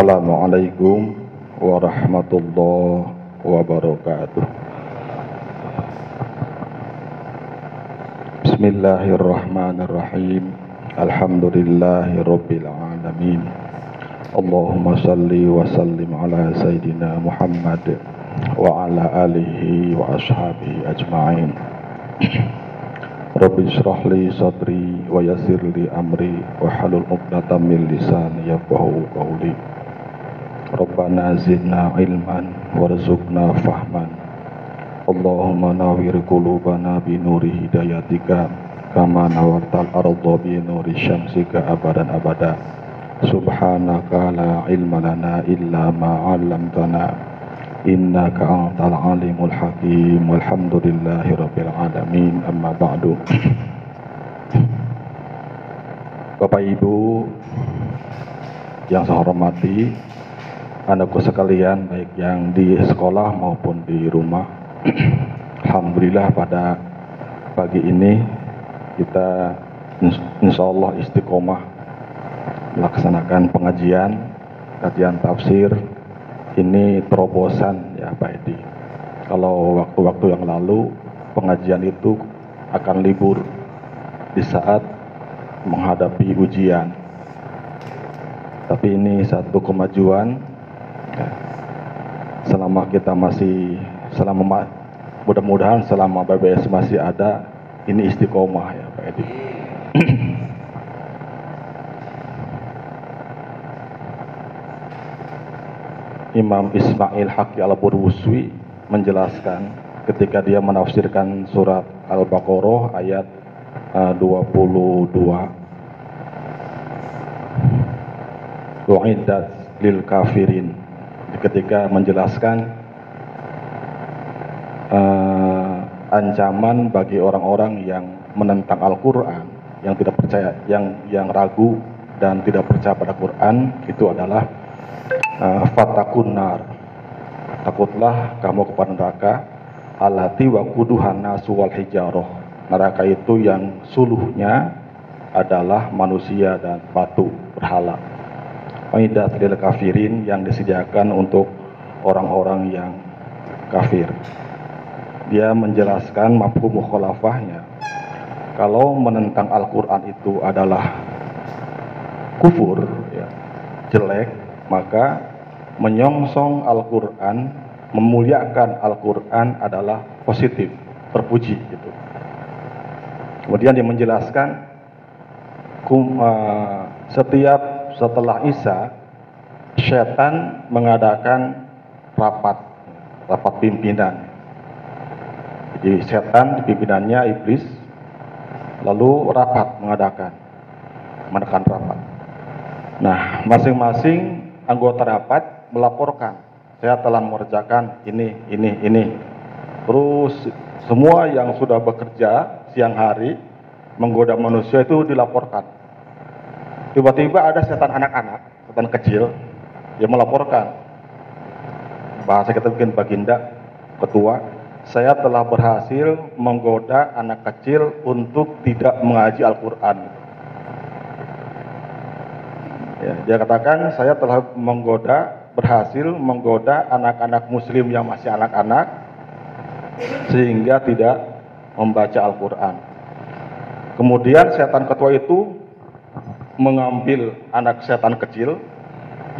Assalamualaikum warahmatullahi wabarakatuh. Bismillahirrahmanirrahim. Alhamdulillahirabbil alamin. Allahumma salli wa sallim ala sayyidina Muhammad wa ala alihi wa ashabihi ajma'in. Rabbi israh li sadri wa yassir li amri wa halul 'uqdatam min lisani yafqahu qawli. Zidna ilman warzuqna fahman. Allahumma nawwir qulubana bi nuri hidayatika kama nawartal arda bi nuri syamsika abadan abada. Subhanaka la ilma lana illa ma 'allamtana innaka antal alimul hakim walhamdulillahi rabbil alamin amma ba'du Bapak Ibu yang saya hormati anakku sekalian baik yang di sekolah maupun di rumah Alhamdulillah pada pagi ini kita insya Allah istiqomah melaksanakan pengajian kajian tafsir ini terobosan ya Pak Edi. Kalau waktu-waktu yang lalu pengajian itu akan libur di saat menghadapi ujian. Tapi ini satu kemajuan. Selama kita masih selama mudah-mudahan selama BBS masih ada ini istiqomah ya Pak Edi. Imam Ismail Haqi al-Burwuswi menjelaskan ketika dia menafsirkan surat Al-Baqarah ayat uh, 22 Wa'idat lil kafirin ketika menjelaskan uh, ancaman bagi orang-orang yang menentang Al-Qur'an yang tidak percaya yang yang ragu dan tidak percaya pada Quran itu adalah uh, fatakun nar. Takutlah kamu kepada neraka alati wa kuduhan nasu wal hijaroh. Neraka itu yang suluhnya adalah manusia dan batu berhala Aidat lil kafirin yang disediakan untuk orang-orang yang kafir. Dia menjelaskan mafhum mukhalafahnya. Kalau menentang Al-Quran itu adalah kufur, ya, jelek, maka menyongsong Al-Quran, memuliakan Al-Quran adalah positif, terpuji gitu. Kemudian dia menjelaskan kum, uh, setiap setelah Isa setan mengadakan rapat rapat pimpinan. Jadi setan pimpinannya iblis lalu rapat mengadakan menekan rapat. Nah, masing-masing anggota rapat melaporkan saya telah mengerjakan ini, ini, ini. Terus semua yang sudah bekerja siang hari menggoda manusia itu dilaporkan. Tiba-tiba ada setan anak-anak, setan kecil, yang melaporkan. Bahasa kita bikin baginda, ketua, saya telah berhasil menggoda anak kecil untuk tidak mengaji Al-Quran. Ya, dia katakan, saya telah menggoda, berhasil menggoda anak-anak muslim yang masih anak-anak, sehingga tidak membaca Al-Quran. Kemudian setan ketua itu mengambil anak setan kecil,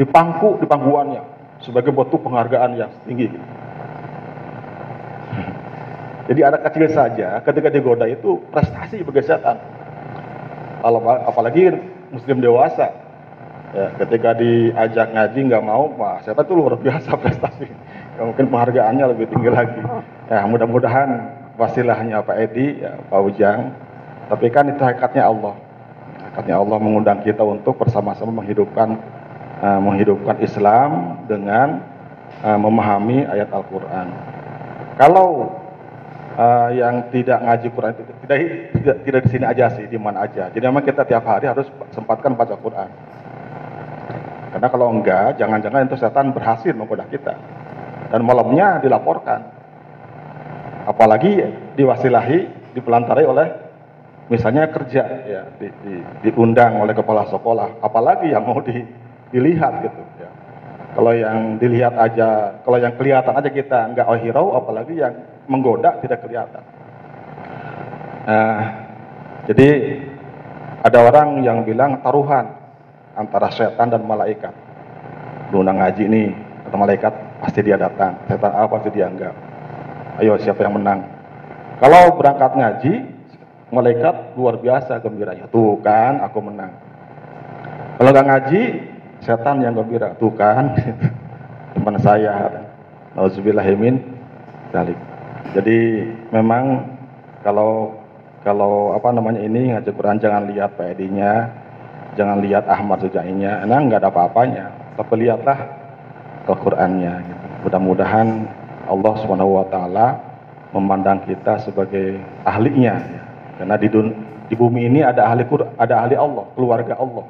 dipangku di pangkuannya sebagai bentuk penghargaan yang tinggi. Jadi anak kecil saja ketika digoda itu prestasi bagi setan. Apalagi muslim dewasa. Ya, ketika diajak ngaji nggak mau, wah setan itu luar biasa prestasi. Ya, mungkin penghargaannya lebih tinggi lagi. Ya mudah-mudahan wasilahnya Pak Edi, ya, Pak Ujang. Tapi kan itu hakikatnya Allah. Hakikatnya Allah mengundang kita untuk bersama-sama menghidupkan uh, menghidupkan Islam dengan uh, memahami ayat Al-Qur'an. Kalau uh, yang tidak ngaji Quran itu tidak, tidak tidak di sini aja sih, di mana aja. Jadi memang kita tiap hari harus sempatkan baca Quran. Karena kalau enggak, jangan-jangan itu setan berhasil menggoda kita. Dan malamnya dilaporkan. Apalagi diwasilahi, dipelantarai oleh misalnya kerja ya di, di, diundang oleh kepala sekolah apalagi yang mau di, dilihat gitu ya Kalau yang dilihat aja, kalau yang kelihatan aja kita nggak ohirau, apalagi yang menggoda tidak kelihatan. Nah, jadi ada orang yang bilang taruhan antara setan dan malaikat. Undang ngaji nih, kata malaikat pasti dia datang. Setan apa pasti dia enggak. Ayo siapa yang menang? Kalau berangkat ngaji, malaikat luar biasa gembiranya. Tuh kan, aku menang. Kalau nggak ngaji, setan yang gembira. Tuh kan, teman saya. Nauzubillahimin dalik. Jadi memang kalau kalau apa namanya ini ngaji Quran jangan lihat PID-nya, jangan lihat Ahmad Sujainya, nah nggak ada apa-apanya. Tapi lihatlah Al-Qur'annya. Mudah-mudahan Allah Subhanahu Wa Taala memandang kita sebagai ahlinya. Ya. Karena di, dun di bumi ini ada ahli ada ahli Allah, keluarga Allah.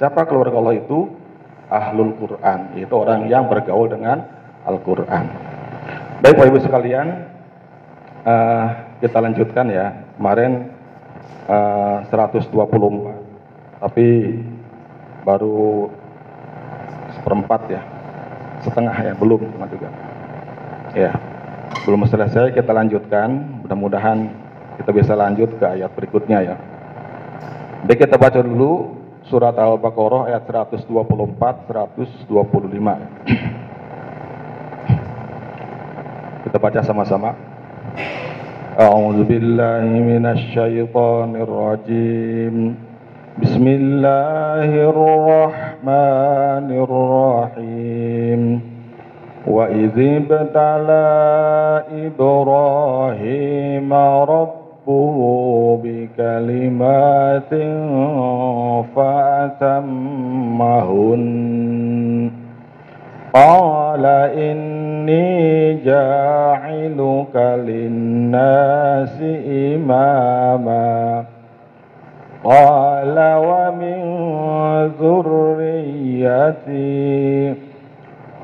Siapa keluarga Allah itu? Ahlul Quran, yaitu orang yang bergaul dengan Al-Quran. Baik Bapak Ibu sekalian, uh, kita lanjutkan ya. Kemarin uh, 124, tapi baru seperempat ya, setengah ya, belum juga. Ya, belum selesai kita lanjutkan. Mudah-mudahan kita bisa lanjut ke ayat berikutnya ya. Jadi kita baca dulu surat Al-Baqarah ayat 124 125. Kita baca sama-sama. A'udzu billahi. Bismillahirrahmanirrahim. Wa idh ibtala Ibrahim rabbuhu bikalimatin fa'atammahun. قال إني جاعلك للناس إماما قال ومن ذريتي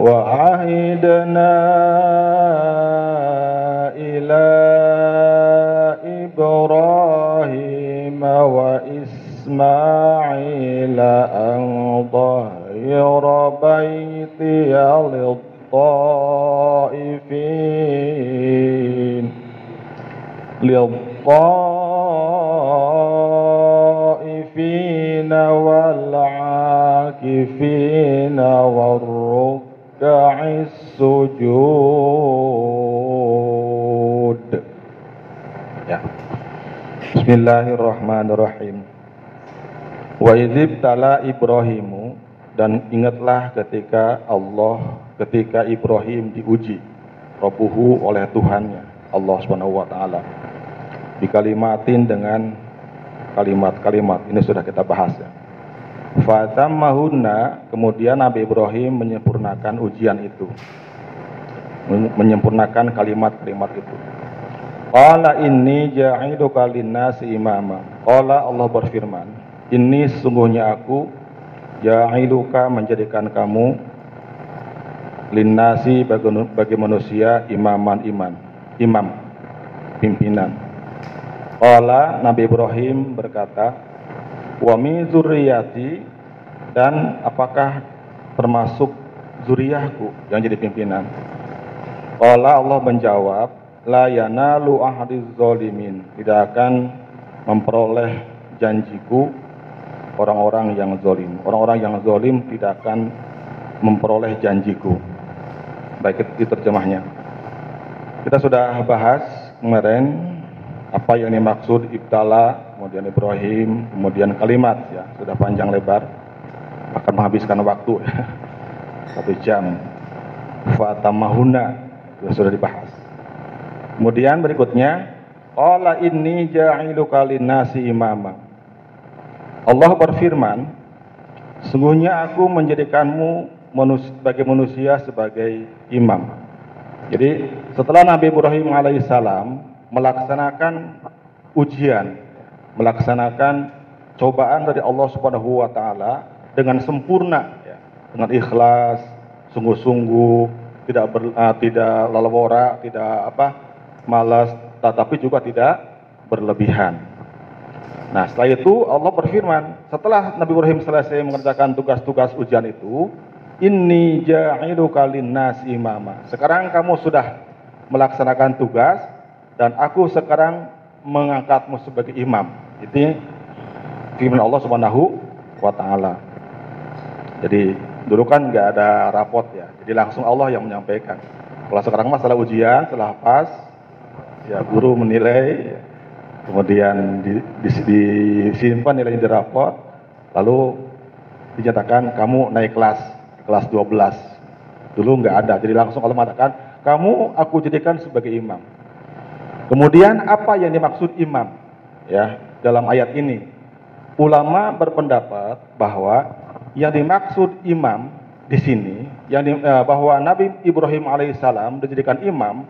وعهدنا إلى إبراهيم وإسرائيل إسماعيل أن ظهر بيتي للطائفين. للطائفين والعاكفين والركع السجود ya. Bismillahirrahmanirrahim Wa idzib tala Ibrahimu dan ingatlah ketika Allah ketika Ibrahim diuji Rabbuhu oleh Tuhannya Allah Subhanahu wa taala dikalimatin dengan kalimat-kalimat ini sudah kita bahas ya Fatammahunna kemudian Nabi Ibrahim menyempurnakan ujian itu. Menyempurnakan kalimat-kalimat itu. Qala inni ja'iduka lin-nasi imama. Qala Allah berfirman ini sesungguhnya aku ja'iluka menjadikan kamu linnasi bagi, bagi manusia imaman iman imam pimpinan. Qala Nabi Ibrahim berkata wa min zurriyati dan apakah termasuk zuriyahku yang jadi pimpinan Qala Allah menjawab la yanalu ahadiz zalimin tidak akan memperoleh janjiku orang-orang yang zolim. Orang-orang yang zolim tidak akan memperoleh janjiku. Baik itu terjemahnya. Kita sudah bahas kemarin apa yang dimaksud ibtala, kemudian Ibrahim, kemudian kalimat ya sudah panjang lebar akan menghabiskan waktu satu jam. Fatamahuna sudah dibahas. Kemudian berikutnya, Allah ini ja'iluka nasi imama. Allah berfirman, Sungguhnya aku menjadikanmu manusia, sebagai manusia sebagai imam. Jadi setelah Nabi Ibrahim alaihissalam melaksanakan ujian, melaksanakan cobaan dari Allah Subhanahu wa taala dengan sempurna ya, dengan ikhlas, sungguh-sungguh, tidak ber, uh, tidak lalawora, tidak apa? malas, tetapi juga tidak berlebihan. Nah, setelah itu Allah berfirman, setelah Nabi Ibrahim selesai mengerjakan tugas-tugas ujian itu, Inni ja'iluka linnas imama. Sekarang kamu sudah melaksanakan tugas dan aku sekarang mengangkatmu sebagai imam. Itu firman Allah Subhanahu wa taala. Jadi dulu kan nggak ada rapot ya, jadi langsung Allah yang menyampaikan. Kalau sekarang masalah ujian setelah pas, ya guru menilai, kemudian di, di, disimpan nilainya di rapot, lalu dinyatakan kamu naik kelas kelas 12. Dulu nggak ada, jadi langsung Allah mengatakan, kamu aku jadikan sebagai imam. Kemudian apa yang dimaksud imam? Ya, dalam ayat ini. Ulama berpendapat bahwa yang dimaksud imam di sini, yang di, eh, bahwa Nabi Ibrahim alaihissalam dijadikan imam,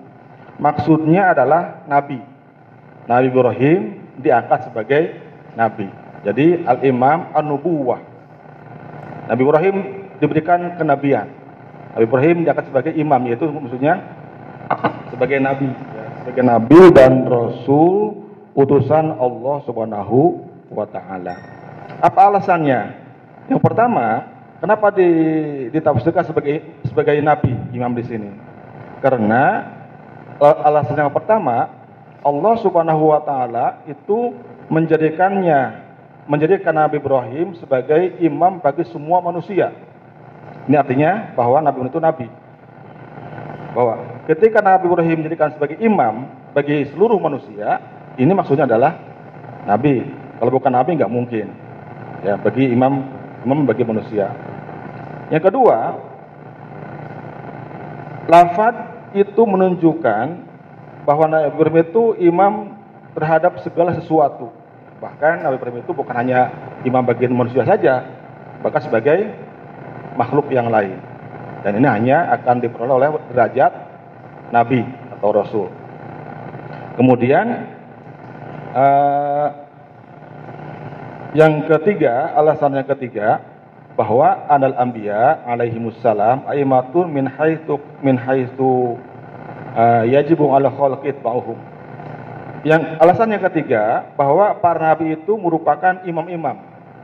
maksudnya adalah nabi. Nabi Ibrahim diangkat sebagai nabi. Jadi al-imam an-nubuwah. Nabi Ibrahim diberikan kenabian. Nabi Ibrahim diangkat sebagai imam yaitu maksudnya sebagai nabi, ya, sebagai nabi dan rasul utusan Allah Subhanahu wa taala. Apa alasannya? Yang pertama, kenapa di, ditafsirkan sebagai sebagai nabi imam di sini? Karena alasan yang pertama, Allah Subhanahu wa taala itu menjadikannya menjadikan Nabi Ibrahim sebagai imam bagi semua manusia. Ini artinya bahwa Nabi itu nabi. Bahwa ketika Nabi Ibrahim dijadikan sebagai imam bagi seluruh manusia, ini maksudnya adalah nabi. Kalau bukan nabi nggak mungkin. Ya, bagi imam imam bagi manusia. Yang kedua, lafad itu menunjukkan bahwa Nabi Ibrahim itu imam terhadap segala sesuatu. Bahkan Nabi Ibrahim itu bukan hanya imam bagi manusia saja, bahkan sebagai makhluk yang lain. Dan ini hanya akan diperoleh oleh derajat nabi atau rasul. Kemudian uh, yang ketiga, alasan yang ketiga bahwa anal anbiya alaihi musallam aimatun min haitsu min haitsu uh, yajibu ala khalqit ba'uhum. Yang alasan yang ketiga bahwa para nabi itu merupakan imam-imam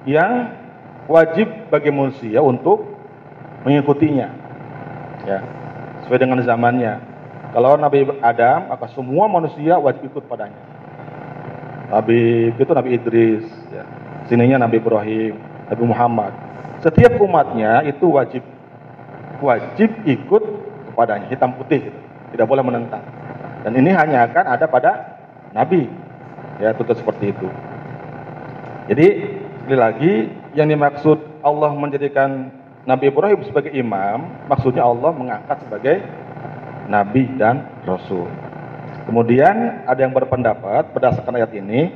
yang wajib bagi manusia untuk mengikutinya. Ya, sesuai dengan zamannya. Kalau Nabi Adam, maka semua manusia wajib ikut padanya. Nabi itu Nabi Idris, ya. sininya Nabi Ibrahim, Nabi Muhammad. Setiap umatnya itu wajib wajib ikut kepadanya, hitam putih, gitu. tidak boleh menentang. Dan ini hanya akan ada pada Nabi, ya tutup seperti itu. Jadi sekali lagi yang dimaksud Allah menjadikan Nabi Ibrahim sebagai imam, maksudnya Allah mengangkat sebagai nabi dan rasul. Kemudian ada yang berpendapat berdasarkan ayat ini,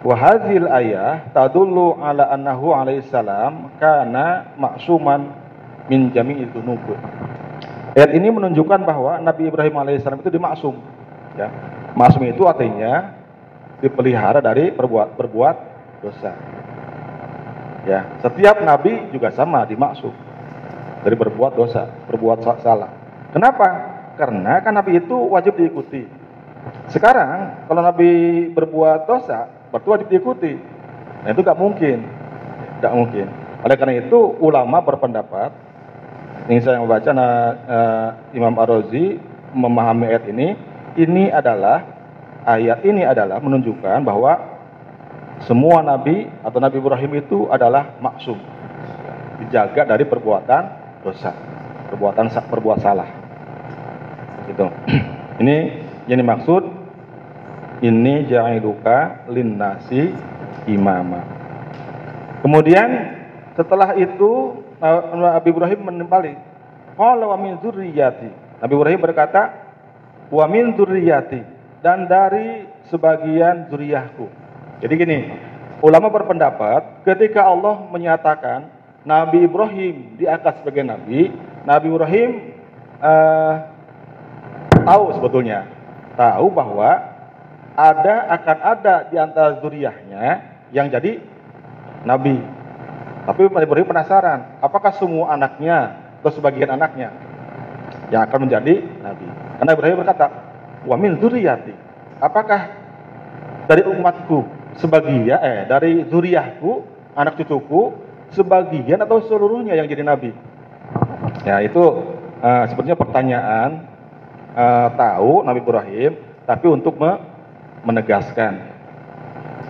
wahazil ayah tadullu ala annahu alaihissalam karena maksuman min jami'i dzunub. Ayat ini menunjukkan bahwa Nabi Ibrahim alaihissalam itu dimaksum. Ya. Maksum itu artinya dipelihara dari perbuat berbuat dosa. Ya, setiap nabi juga sama dimaksud dari berbuat dosa, berbuat salah. Kenapa? Karena kan nabi itu wajib diikuti. Sekarang kalau nabi berbuat dosa, wajib diikuti. Nah itu gak mungkin, gak mungkin. Oleh karena itu ulama berpendapat, ini saya membaca nah, uh, Imam Ar-Razi memahami ayat ini, ini adalah ayat ini adalah menunjukkan bahwa semua nabi atau Nabi Ibrahim itu adalah maksum. Dijaga dari perbuatan dosa, perbuatan perbuat salah. Gitu. Ini yang dimaksud ini ja'iluka linnasi imama. Kemudian setelah itu Nabi Ibrahim menimpali qala wa min dzurriyyati. Nabi Ibrahim berkata wa min dzurriyyati dan dari sebagian zuriyahku. Jadi gini, ulama berpendapat ketika Allah menyatakan Nabi Ibrahim diangkat sebagai nabi, Nabi Ibrahim uh, tahu sebetulnya, tahu bahwa ada akan ada di antara zuriyahnya yang jadi nabi. Tapi Ibrahim penasaran, apakah semua anaknya atau sebagian anaknya yang akan menjadi nabi? Karena Ibrahim berkata, "Wa min zuriyati." Apakah dari umatku sebagian eh dari zuriyahku, anak cucuku sebagian atau seluruhnya yang jadi nabi? Ya, itu uh, sepertinya pertanyaan uh, tahu Nabi Ibrahim, tapi untuk me menegaskan.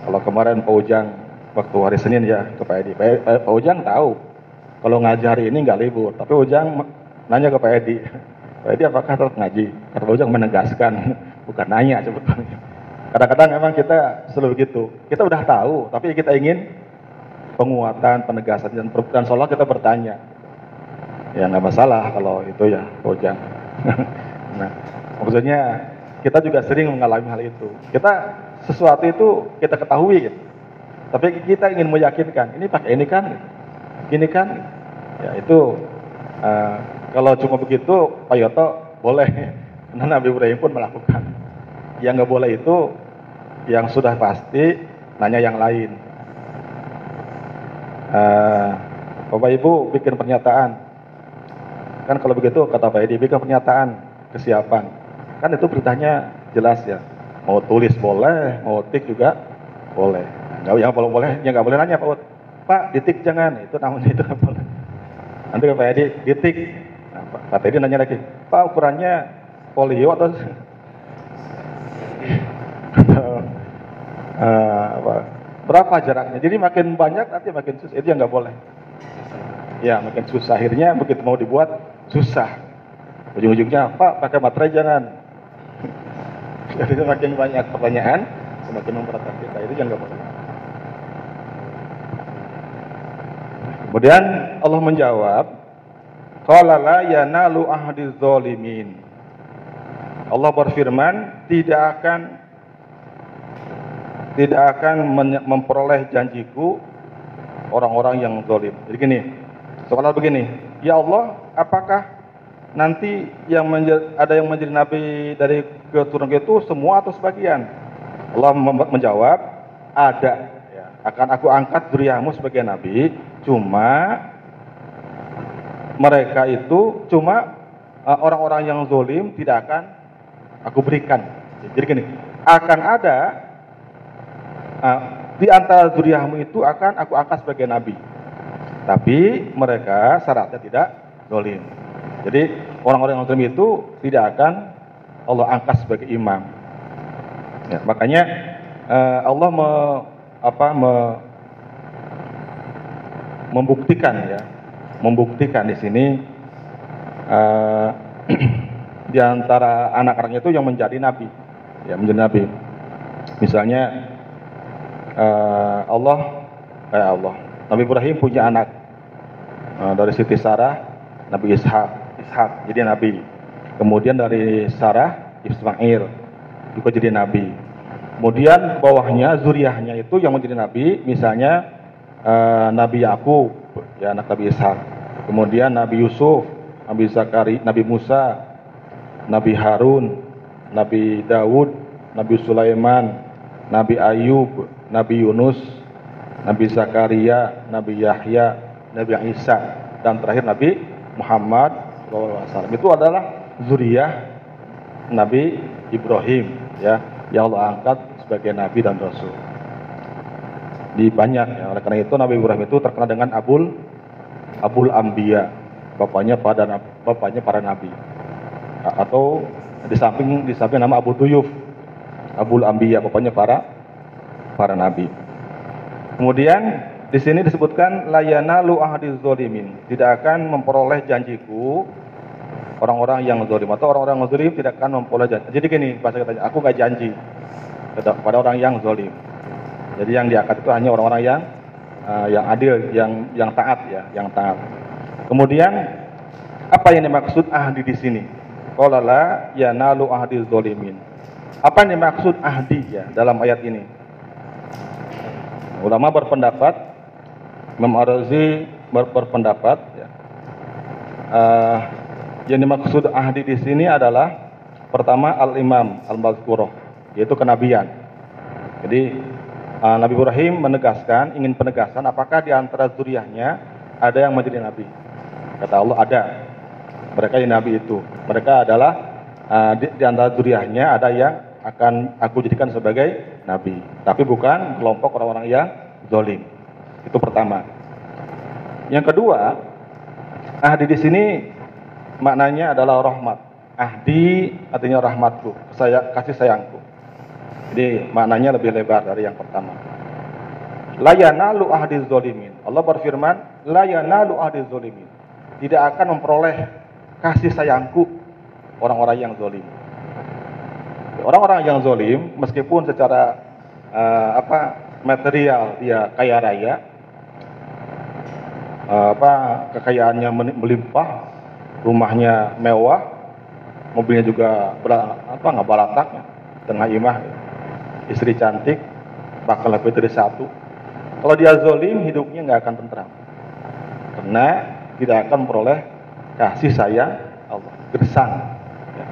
Kalau kemarin Pak Ujang waktu hari Senin ya ke Pak Edi, Pak, eh, Pak Ujang tahu kalau ngaji hari ini nggak libur, tapi Ujang nanya ke Pak Edi, Pak Edi apakah tetap ngaji? Kata Pak Ujang menegaskan, bukan nanya sebetulnya. Kadang-kadang memang kita selalu begitu, kita udah tahu, tapi kita ingin penguatan, penegasan dan, dan seolah kita bertanya. Ya nggak masalah kalau itu ya Pak Ujang. nah, maksudnya kita juga sering mengalami hal itu. Kita sesuatu itu kita ketahui gitu. Tapi kita ingin meyakinkan, ini pakai ini kan, ini kan. Ya itu uh, kalau cuma begitu Pak Yoto boleh, karena Nabi Ibrahim pun melakukan. Yang nggak boleh itu yang sudah pasti nanya yang lain. Uh, Bapak Ibu bikin pernyataan. Kan kalau begitu kata Pak Edi bikin pernyataan kesiapan. Kan itu beritanya jelas ya. Mau tulis boleh, mau tik juga boleh. Nggak yang boleh boleh, yang nggak boleh nanya Pak. Pak, ditik jangan, itu namanya itu nggak boleh. Nanti Pak Edi ditik. Nah, Pak Edi nanya lagi, Pak ukurannya folio atau uh, apa, berapa jaraknya? Jadi makin banyak nanti makin susah. Itu yang nggak boleh. Ya, makin susah. Akhirnya begitu mau dibuat susah. Ujung-ujungnya, Pak pakai materai jangan. Jadi semakin banyak pertanyaan, semakin memberatkan kita. Itu nggak boleh. Kemudian Allah menjawab, Qala la yanalu ahdi zalimin. Allah berfirman, tidak akan tidak akan memperoleh janjiku orang-orang yang zalim. Jadi gini, soalnya begini, ya Allah, apakah nanti yang menjadi, ada yang menjadi nabi dari keturunan itu semua atau sebagian? Allah menjawab, ada. Ya, akan aku angkat zuriyahmu sebagai nabi, cuma mereka itu cuma orang-orang yang zolim tidak akan aku berikan. Jadi gini, akan ada uh, di antara zuriyahmu itu akan aku angkat sebagai nabi. Tapi mereka syaratnya tidak zolim. Jadi orang-orang yang zolim itu tidak akan Allah angkat sebagai imam. Ya, makanya uh, Allah me, apa, me, membuktikan ya, membuktikan di sini uh, di antara anak-anaknya itu yang menjadi nabi, ya menjadi nabi. Misalnya uh, Allah, eh Allah, Nabi Ibrahim punya anak. Uh, dari Siti Sarah, Nabi Ishak, Ishak jadi nabi. Kemudian dari Sarah, Ismail juga jadi nabi. Kemudian bawahnya zuriyahnya itu yang menjadi nabi, misalnya uh, Nabi Yakub, ya anak Nabi Ishak. Kemudian Nabi Yusuf, Nabi Zakari, Nabi Musa, Nabi Harun, Nabi Daud, Nabi Sulaiman, Nabi Ayub, Nabi Yunus, Nabi Zakaria, Nabi Yahya, Nabi Isa, dan terakhir Nabi Muhammad SAW. Itu adalah zuriyah Nabi Ibrahim, ya, yang Allah angkat sebagai Nabi dan Rasul. Di banyak, ya. oleh karena itu Nabi Ibrahim itu terkenal dengan Abul Abul Ambia, bapaknya pada bapaknya para nabi atau di samping di samping nama Abu Tuyuf Abul Ambia bapaknya para para nabi kemudian di sini disebutkan layana lu ahdi zolimin. Tidak akan memperoleh janjiku orang-orang yang zolim. Atau orang-orang zolim tidak akan memperoleh janji. Jadi gini bahasa katanya aku nggak janji kepada orang yang zolim. Jadi yang diangkat itu hanya orang-orang yang uh, yang adil yang yang taat ya yang taat. Kemudian apa yang dimaksud ahdi di sini? Qala la yanalu ahdi zolimin. Apa yang dimaksud ahdi ya dalam ayat ini? Ulama berpendapat Imam Ar-Razi ber- berpendapat ya, uh, yang dimaksud ahdi di sini adalah pertama al-imam al-mazkuroh yaitu kenabian. Jadi uh, Nabi Ibrahim menegaskan ingin penegasan apakah di antara zuriyahnya ada yang menjadi nabi. Kata Allah ada. Mereka yang nabi itu. Mereka adalah uh, di, di antara zuriyahnya ada yang akan aku jadikan sebagai nabi. Tapi bukan kelompok orang-orang yang zolim. Itu pertama. Yang kedua, ahdi di sini maknanya adalah rahmat. Ahdi artinya rahmatku, saya kasih sayangku. Jadi maknanya lebih lebar dari yang pertama. La yanalu ahdi zolimin. Allah berfirman, la yanalu ahdi zolimin. Tidak akan memperoleh kasih sayangku orang-orang yang zolim. Orang-orang yang zolim, meskipun secara uh, apa material dia kaya raya, apa kekayaannya melimpah, rumahnya mewah, mobilnya juga ber, apa nggak balatak, tengah imah, istri cantik, bakal lebih dari satu. Kalau dia zolim, hidupnya nggak akan tentram, karena tidak akan memperoleh kasih sayang Allah, gersang. Ya.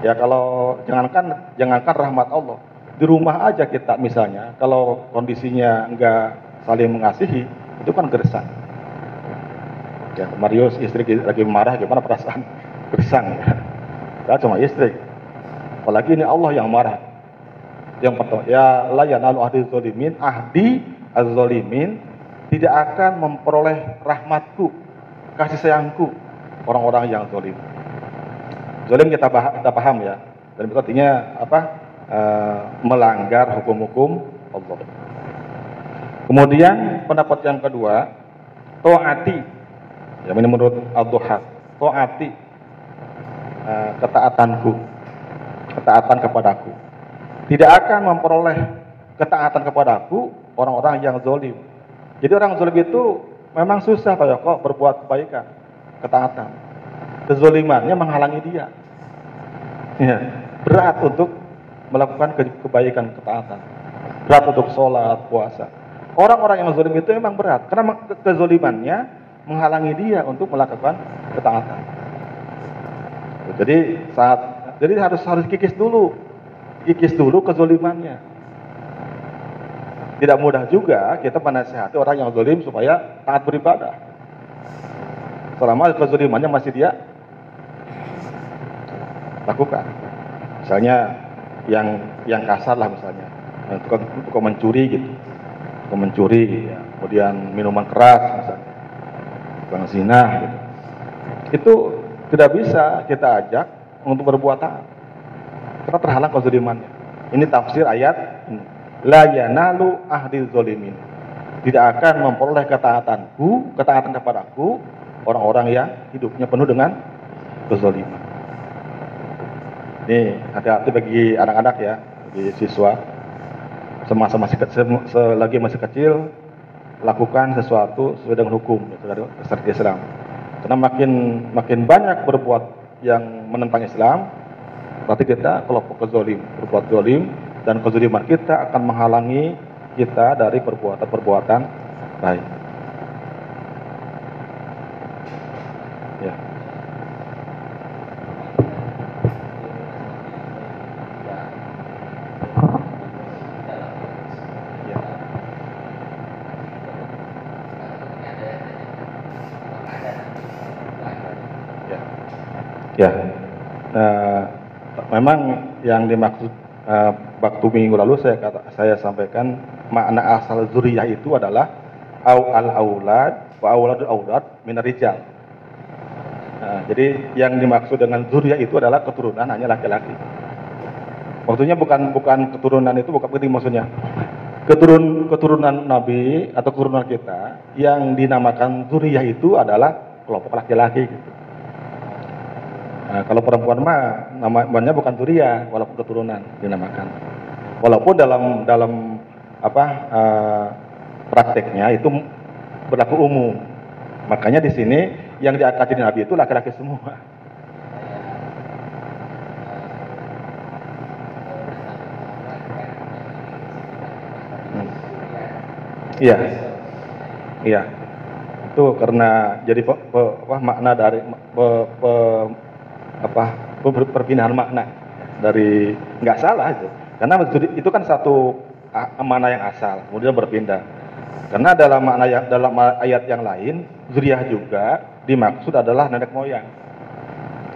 ya kalau jangankan jangankan rahmat Allah, di rumah aja kita misalnya, kalau kondisinya nggak saling mengasihi, itu kan gersang. Ya, Marius istri lagi marah, gimana perasaan? Gersang. Ya, cuma istri. Apalagi ini Allah yang marah. Yang pertama, ya la yanalu ahdi zolimin, ahdi az-zolimin tidak akan memperoleh rahmatku, kasih sayangku orang-orang yang zolim. Zolim kita, bah kita paham ya, dan itu artinya apa? E, melanggar hukum-hukum Allah. Kemudian pendapat yang kedua, to'ati. Ya, ini menurut Al-Duha. To'ati. E, ketaatanku. Ketaatan kepadaku. Tidak akan memperoleh ketaatan kepadaku orang-orang yang zolim. Jadi orang zolim itu memang susah Pak Yoko berbuat kebaikan, ketaatan. Kezolimannya menghalangi dia. Ya, berat untuk melakukan kebaikan, ketaatan. Berat untuk sholat, puasa. Orang-orang yang zolim itu memang berat karena kezolimannya menghalangi dia untuk melakukan ketaatan. Jadi saat jadi harus harus kikis dulu, kikis dulu kezolimannya. Tidak mudah juga kita menasihati orang yang zolim supaya taat beribadah. Selama kezolimannya masih dia lakukan. Misalnya yang yang kasar lah misalnya, tukang, tukang mencuri gitu, tukang mencuri, ya. kemudian minuman keras tukang zina gitu. Itu tidak bisa kita ajak untuk berbuat taat. Karena terhalang kezalimannya. Ini tafsir ayat. La yanalu ahdi zolimin. Tidak akan memperoleh ketaatanku, ketaatan kepadaku orang-orang yang hidupnya penuh dengan kezaliman. Ini hati-hati bagi anak-anak ya, bagi siswa. Semasa masih kecil, selagi masih kecil, lakukan sesuatu sesuai dengan hukum, dasar Islam. Karena makin makin banyak berbuat yang menentang Islam, berarti kita kelompok kezolim, berbuat zolim, dan kezoliman kita akan menghalangi kita dari perbuatan-perbuatan baik. Ya. Uh, memang yang dimaksud uh, waktu minggu lalu saya kata saya sampaikan makna asal zuriyah itu adalah au al aulad wa auladul aulad minarijal. Nah, jadi yang dimaksud dengan zuriyah itu adalah keturunan hanya laki-laki. Waktunya bukan bukan keturunan itu bukan penting maksudnya. Keturun keturunan nabi atau keturunan kita yang dinamakan zuriyah itu adalah kelompok laki-laki gitu. Nah, kalau perempuan mah namanya bukan turia, walaupun keturunan dinamakan. Walaupun dalam dalam apa uh, prakteknya itu berlaku umum. Makanya di sini yang diangkat Nabi itu laki-laki semua. Iya, iya. itu karena jadi apa, makna dari pe, pe, apa per, perpindahan makna dari nggak salah itu karena itu kan satu makna yang asal kemudian berpindah karena dalam makna yang dalam ayat yang lain zuriyah juga dimaksud adalah nenek moyang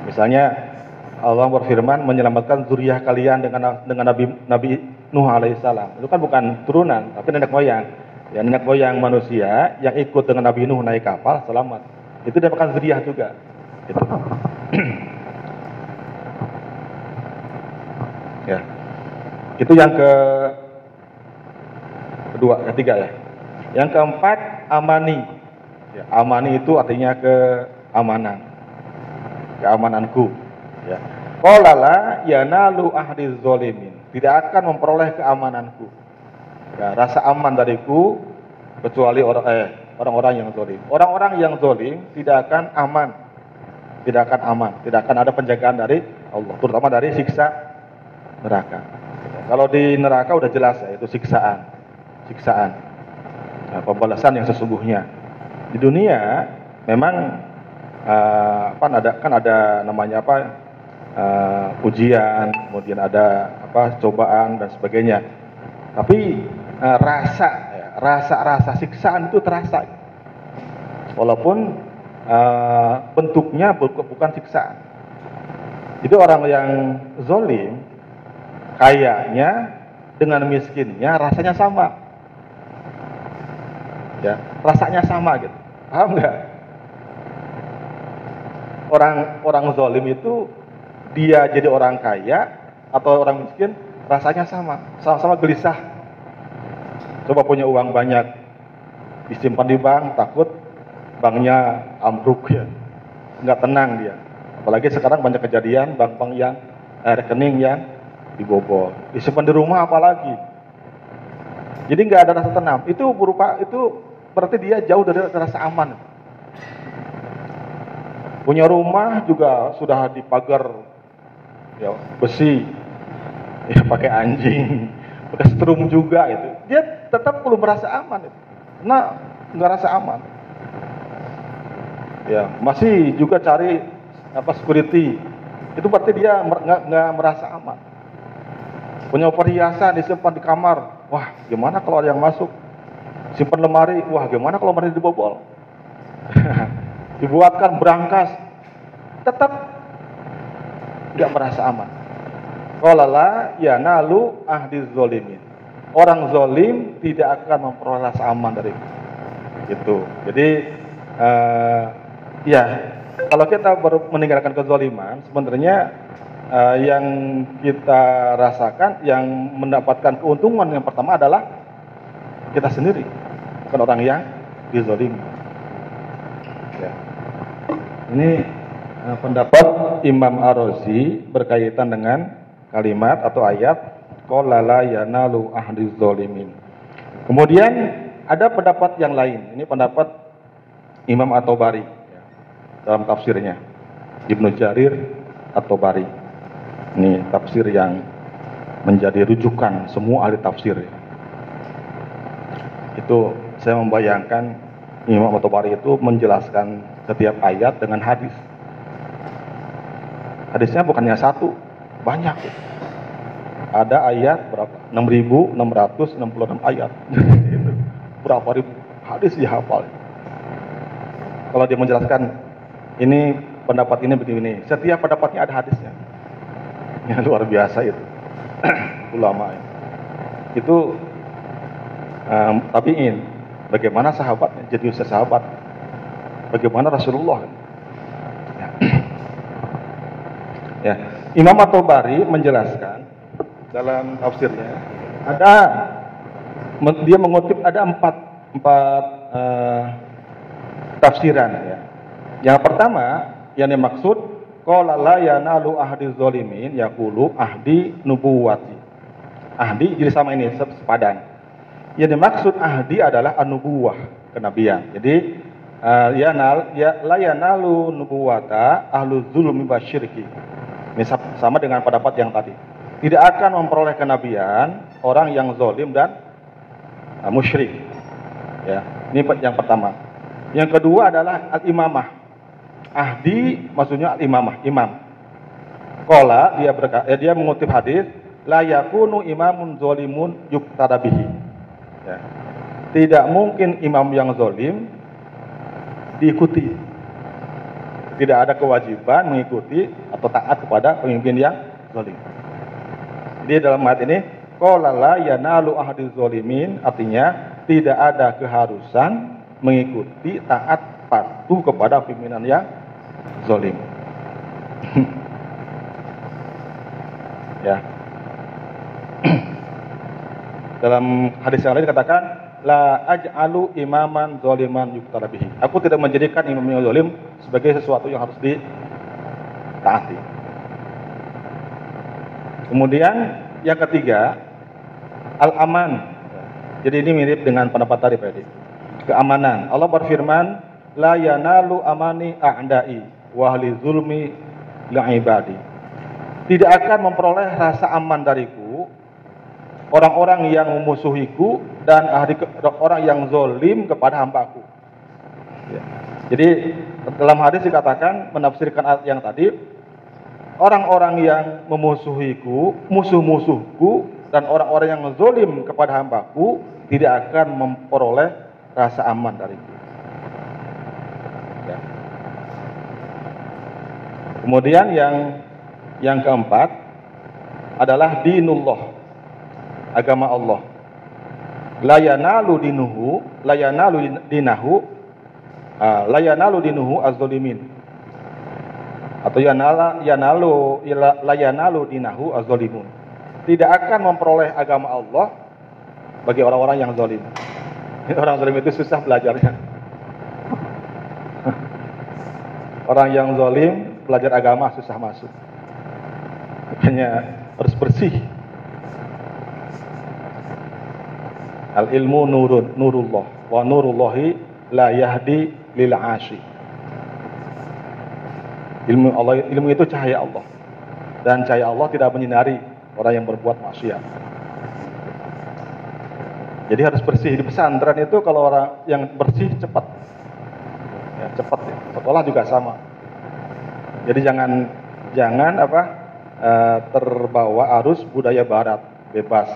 misalnya Allah berfirman menyelamatkan zuriyah kalian dengan dengan Nabi Nabi Nuh alaihissalam itu kan bukan turunan tapi nenek moyang ya nenek moyang manusia yang ikut dengan Nabi Nuh naik kapal selamat. Itu dinamakan zuriyah juga. Gitu. ya. Itu yang ke kedua, ketiga ya. Yang keempat amani. Ya, amani itu artinya keamanan. Keamananku. Ya. Qolala yanalu ahdi zolimin. Tidak akan memperoleh keamananku ya, rasa aman dariku kecuali orang eh, orang-orang yang zolim. Orang-orang yang zolim tidak akan aman, tidak akan aman, tidak akan ada penjagaan dari Allah, terutama dari siksa neraka. Kalau di neraka udah jelas ya, itu siksaan, siksaan, nah, pembalasan yang sesungguhnya. Di dunia memang uh, ada kan ada namanya apa uh, ujian, kemudian ada apa cobaan dan sebagainya. Tapi uh, rasa ya, rasa-rasa siksaan itu terasa. Walaupun uh, bentuknya bukan siksaan. Jadi orang yang zolim kayaknya dengan miskinnya rasanya sama. Ya, rasanya sama gitu. Paham nggak? Orang orang zolim itu dia jadi orang kaya atau orang miskin rasanya sama, sama-sama gelisah Coba punya uang banyak, disimpan di bank, takut banknya ambruk ya. Nggak tenang dia. Apalagi sekarang banyak kejadian bank-bank yang eh, rekening yang dibobol. Disimpan di rumah apalagi. Jadi nggak ada rasa tenang. Itu berupa itu berarti dia jauh dari rasa aman. Punya rumah juga sudah dipagar ya, besi, ya pakai anjing, pakai strum juga itu. Dia tetap belum merasa aman itu. Nah, nggak rasa aman. Ya, masih juga cari apa security. Itu berarti dia nggak merasa aman. Punya perhiasan disimpan di kamar. Wah, gimana kalau ada yang masuk? Simpan lemari. Wah, gimana kalau lemari dibobol? Dibuatkan berangkas. Tetap nggak merasa aman. Kalau ya nalu ahdi zolimin orang zolim tidak akan memperoleh rasa aman dari itu. Jadi uh, ya kalau kita baru meninggalkan kezoliman, sebenarnya uh, yang kita rasakan, yang mendapatkan keuntungan yang pertama adalah kita sendiri, bukan orang yang dizolimi. Ya. Ini uh, pendapat Imam Ar-Razi berkaitan dengan kalimat atau ayat yanalu ahli zalimin. Kemudian ada pendapat yang lain. Ini pendapat Imam At-Tabari ya, dalam tafsirnya. Ibnu Jarir At-Tabari. Ini tafsir yang menjadi rujukan semua ahli tafsir. Itu saya membayangkan Imam At-Tabari itu menjelaskan setiap ayat dengan hadis. Hadisnya bukannya satu, banyak. Ya ada ayat berapa? 6666 ayat. berapa ribu hadis dihafal. Kalau dia menjelaskan ini pendapat ini begini, setiap pendapatnya ada hadisnya. Ya luar biasa itu. Ulama itu um, bagaimana sahabatnya jadi usaha sahabat bagaimana Rasulullah ya. ya. Imam At-Tabari menjelaskan dalam tafsirnya ada dia mengutip ada empat empat uh, tafsiran ya. Yang pertama yang dimaksud qala la yanalu ahdi zalimin yaqulu ahdi nubuwati. Ahdi jadi sama ini sepadan. Yang dimaksud ahdi adalah anubuwah kenabian. Jadi uh, yanal ya la yanalu nubuwata ahlu zulmi wasyirki. Ini sama dengan pendapat yang tadi tidak akan memperoleh kenabian orang yang zolim dan uh, musyrik. Ya, ini yang pertama. Yang kedua adalah al-imamah. Ahdi maksudnya al-imamah, imam. Kola dia berkata, eh, dia mengutip hadis, la yakunu imamun zolimun yuktarabihi. Ya. Tidak mungkin imam yang zolim diikuti. Tidak ada kewajiban mengikuti atau taat kepada pemimpin yang zolim. Jadi dalam ayat ini, Qala la yanalu ahdi zolimin, artinya tidak ada keharusan mengikuti taat patuh kepada pimpinan yang zolim. ya. Dalam hadis yang lain dikatakan la aj'alu imaman zaliman yuqtada bihi. Aku tidak menjadikan imam yang zalim sebagai sesuatu yang harus ditaati. Kemudian yang ketiga al-aman. Jadi ini mirip dengan pendapat tadi Pak Keamanan. Allah berfirman, la yanalu amani a'dai wa ahli zulmi ibadi. Tidak akan memperoleh rasa aman dariku orang-orang yang memusuhiku dan ahli orang yang zolim kepada hambaku. Ya. Jadi dalam hadis dikatakan menafsirkan ayat yang tadi orang-orang yang memusuhiku, musuh-musuhku dan orang-orang yang zolim kepada hambaku tidak akan memperoleh rasa aman dariku. Kemudian yang yang keempat adalah dinullah, agama Allah. Layanalu dinuhu, layanalu dinahu, uh, layanalu dinuhu az-zalimin. Atau yanala yanalu layanalu dinahu az-zalimun. Tidak akan memperoleh agama Allah bagi orang-orang yang zalim. Orang zalim itu susah belajarnya. Orang yang zalim belajar agama susah masuk. Makanya harus bersih. Al ilmu nurun nurullah wa nurullahi la yahdi lil ashi. Ilmu Allah ilmu itu cahaya Allah. Dan cahaya Allah tidak menyinari orang yang berbuat maksiat. Jadi harus bersih di pesantren itu kalau orang yang bersih cepat, ya, cepat ya. Sekolah juga sama. Jadi jangan jangan apa e, terbawa arus budaya Barat bebas.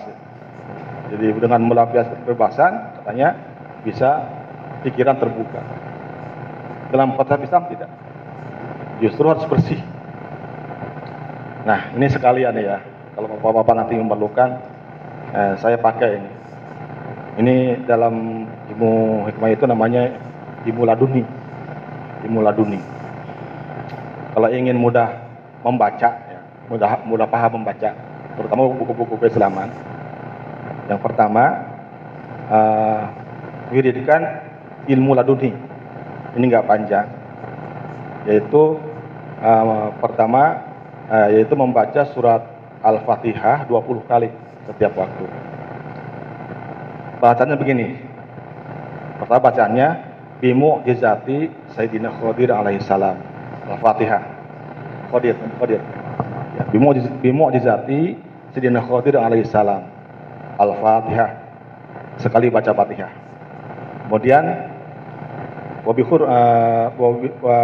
Jadi dengan melampiaskan kebebasan katanya bisa pikiran terbuka. Dalam kota Islam tidak. Justru harus bersih. Nah ini sekalian ya. Kalau bapak-bapak nanti memerlukan, eh, saya pakai ini ini dalam ilmu hikmah itu namanya ilmu laduni. Ilmu laduni. Kalau ingin mudah membaca, ya, mudah mudah paham membaca, terutama buku-buku keislaman. Yang pertama, uh, wiridkan ilmu laduni. Ini nggak panjang, yaitu uh, pertama uh, yaitu membaca surat Al-Fatihah 20 kali setiap waktu. Bacanya begini. Pertama bacaannya bimu jizati Sayyidina Khadir alaihi salam. Al-Fatihah. Khadir, Khadir. Ya, bimu bimu jizati Sayyidina Khadir alaihi salam. Al-Fatihah. Sekali baca Fatihah. Kemudian wabihur uh, wabi, wa,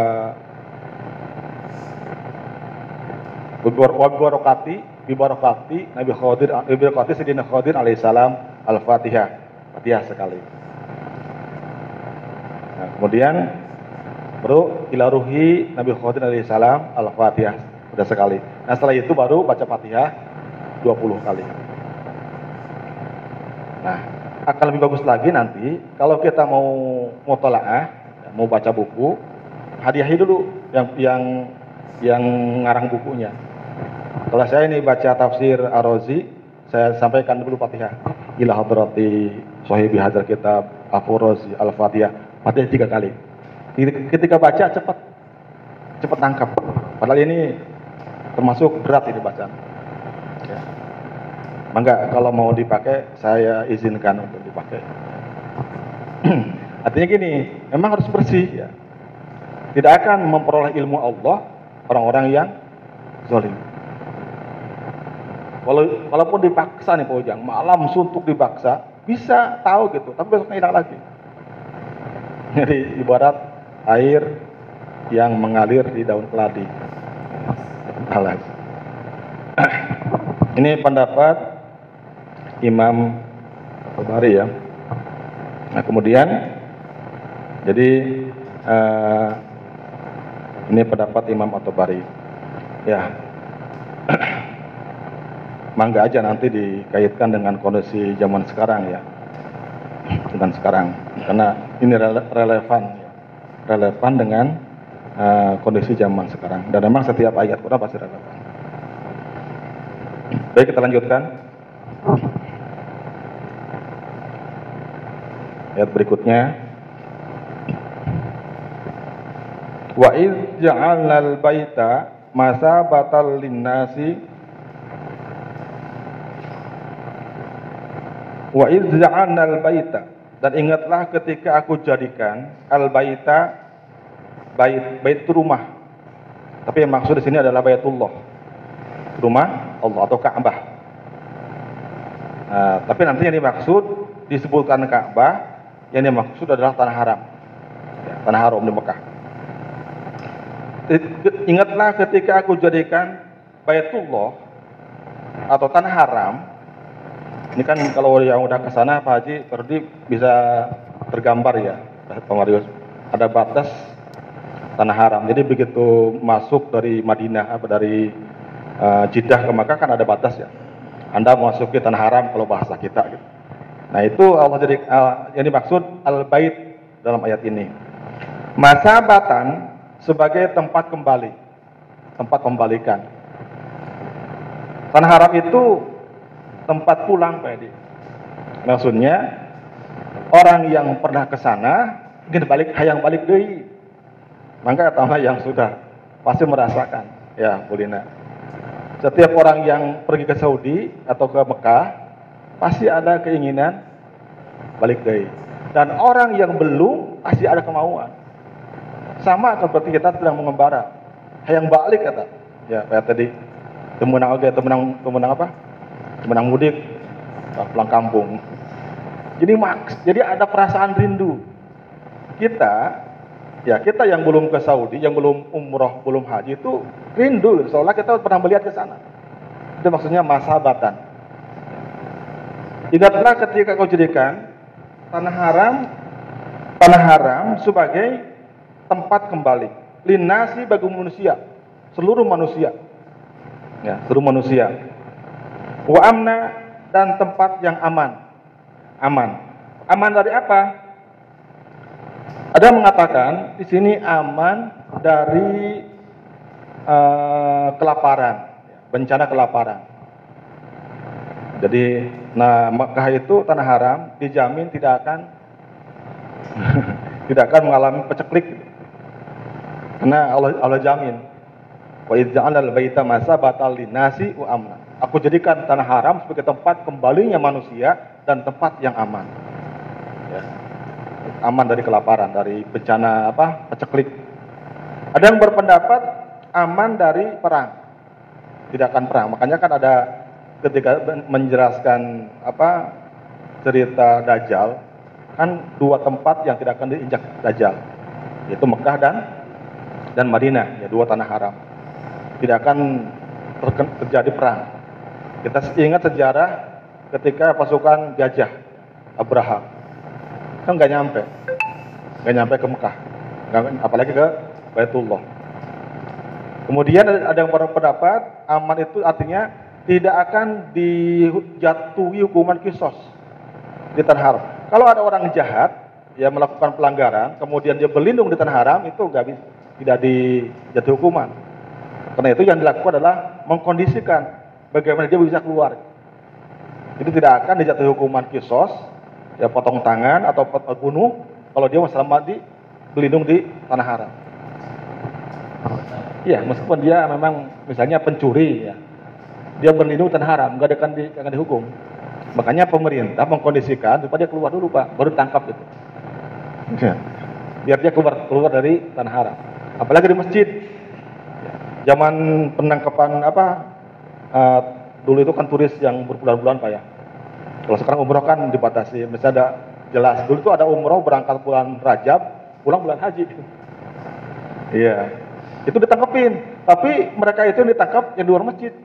Bibarokati, bibarokati Nabi Khadir, bibarokati Sayyidina Khadir alaihi salam Al-Fatihah. Fatihah sekali. Nah, kemudian baru ila ruhi Nabi Khadir alaihi salam Al-Fatihah sudah sekali. Nah, setelah itu baru baca Fatihah 20 kali. Nah, akan lebih bagus lagi nanti kalau kita mau mutolaah, mau baca buku, hadiahi dulu yang yang yang ngarang bukunya. Kalau saya ini baca tafsir Ar-Razi, saya sampaikan dulu Fatihah. Ila hadrati sahibi hadar kitab Afurozi Al-Fatihah Fatihah tiga kali ketika baca cepat cepat tangkap padahal ini termasuk berat ini bacaan. Ya. Mangga kalau mau dipakai saya izinkan untuk dipakai. Artinya gini memang harus bersih ya. Tidak akan memperoleh ilmu Allah orang-orang yang zalim. Walaupun dipaksa nih Pak Ujang malam suntuk dipaksa bisa tahu gitu, tapi besoknya hilang lagi. Jadi ibarat air yang mengalir di daun keladi. Alas. Ini pendapat Imam Al-Bari ya. Nah kemudian jadi uh, ini pendapat Imam At-Tabari. Ya. Mangga aja nanti dikaitkan dengan kondisi zaman sekarang ya. Dengan sekarang. Karena ini rele relevan ya. Relevan dengan uh, kondisi zaman sekarang. Dan memang setiap ayat Quran pasti relevan. Baik, kita lanjutkan. Ayat berikutnya. Wa iz ja'alna al-baita masabatan lin-nasi Wa iz ja'alna al-baita dan ingatlah ketika aku jadikan al-baita bait bait rumah. Tapi yang maksud di sini adalah baitullah. Rumah Allah atau Ka'bah. Nah, tapi nanti yang dimaksud disebutkan Ka'bah yang dimaksud adalah tanah haram. Ya, tanah haram di Mekah. Ingatlah ketika aku jadikan Baitullah atau tanah haram. Ini kan kalau yang udah ke sana Pak Haji Perdi bisa tergambar ya, Pak Marius. Ada batas tanah haram. Jadi begitu masuk dari Madinah apa dari uh, Jeddah ke Makkah kan ada batas ya. Anda memasuki tanah haram kalau bahasa kita gitu. Nah itu Allah jadi uh, yang dimaksud al-bait dalam ayat ini. Masa batan sebagai tempat kembali, tempat pembalikan. Tanah haram itu tempat pulang Pak Edi. Maksudnya orang yang pernah ke sana ingin balik, hayang balik deh. Maka kata yang sudah pasti merasakan, ya Bulina. Setiap orang yang pergi ke Saudi atau ke Mekah pasti ada keinginan balik dari dan orang yang belum pasti ada kemauan. Sama seperti kita sedang mengembara. Yang balik kata. Ya kayak tadi temenang oke temenang temenang apa temenang mudik pulang kampung. Jadi maks jadi ada perasaan rindu. Kita ya kita yang belum ke Saudi yang belum umroh belum haji itu rindu. Soalnya kita pernah melihat ke sana. Itu maksudnya masa batan Ingatlah ketika kau jadikan tanah haram tanah haram sebagai tempat kembali. Linasi bagi manusia seluruh manusia. Ya seluruh manusia wa amna dan tempat yang aman aman aman dari apa ada mengatakan di sini aman dari uh, kelaparan bencana kelaparan jadi, nah Mekah itu tanah haram dijamin tidak akan tidak akan mengalami peceklik. Karena Allah Allah jamin. Wa idza'ala al-baita batal linasi wa amna. Aku jadikan tanah haram sebagai tempat kembalinya manusia dan tempat yang aman. Ya. Aman dari kelaparan, dari bencana apa? peceklik. Ada yang berpendapat aman dari perang. Tidak akan perang. Makanya kan ada ketika menjelaskan apa cerita Dajjal kan dua tempat yang tidak akan diinjak Dajjal yaitu Mekah dan dan Madinah ya dua tanah haram tidak akan terjadi perang kita ingat sejarah ketika pasukan gajah Abraham kan nggak nyampe nggak nyampe ke Mekah apalagi ke Baitullah kemudian ada yang berpendapat aman itu artinya tidak akan dijatuhi hukuman kisos di tanah haram. Kalau ada orang jahat yang melakukan pelanggaran, kemudian dia berlindung di tanah haram, itu nggak bisa tidak dijatuhi hukuman. Karena itu yang dilakukan adalah mengkondisikan bagaimana dia bisa keluar. Jadi tidak akan dijatuhi hukuman kisos, ya potong tangan atau bunuh kalau dia selamat di berlindung di tanah haram. Iya, meskipun dia memang misalnya pencuri ya, dia berlindung tanah haram, nggak akan, di, akan dihukum. Makanya pemerintah mengkondisikan supaya dia keluar dulu pak, baru tangkap itu. Ya. Biar dia keluar keluar dari tanah haram. Apalagi di masjid. Zaman penangkapan apa? Uh, dulu itu kan turis yang berbulan-bulan pak ya. Kalau sekarang umroh kan dibatasi. Misalnya ada jelas dulu itu ada umroh berangkat bulan Rajab pulang bulan haji. Iya, itu ditangkapin. Tapi mereka itu yang ditangkap yang di luar masjid.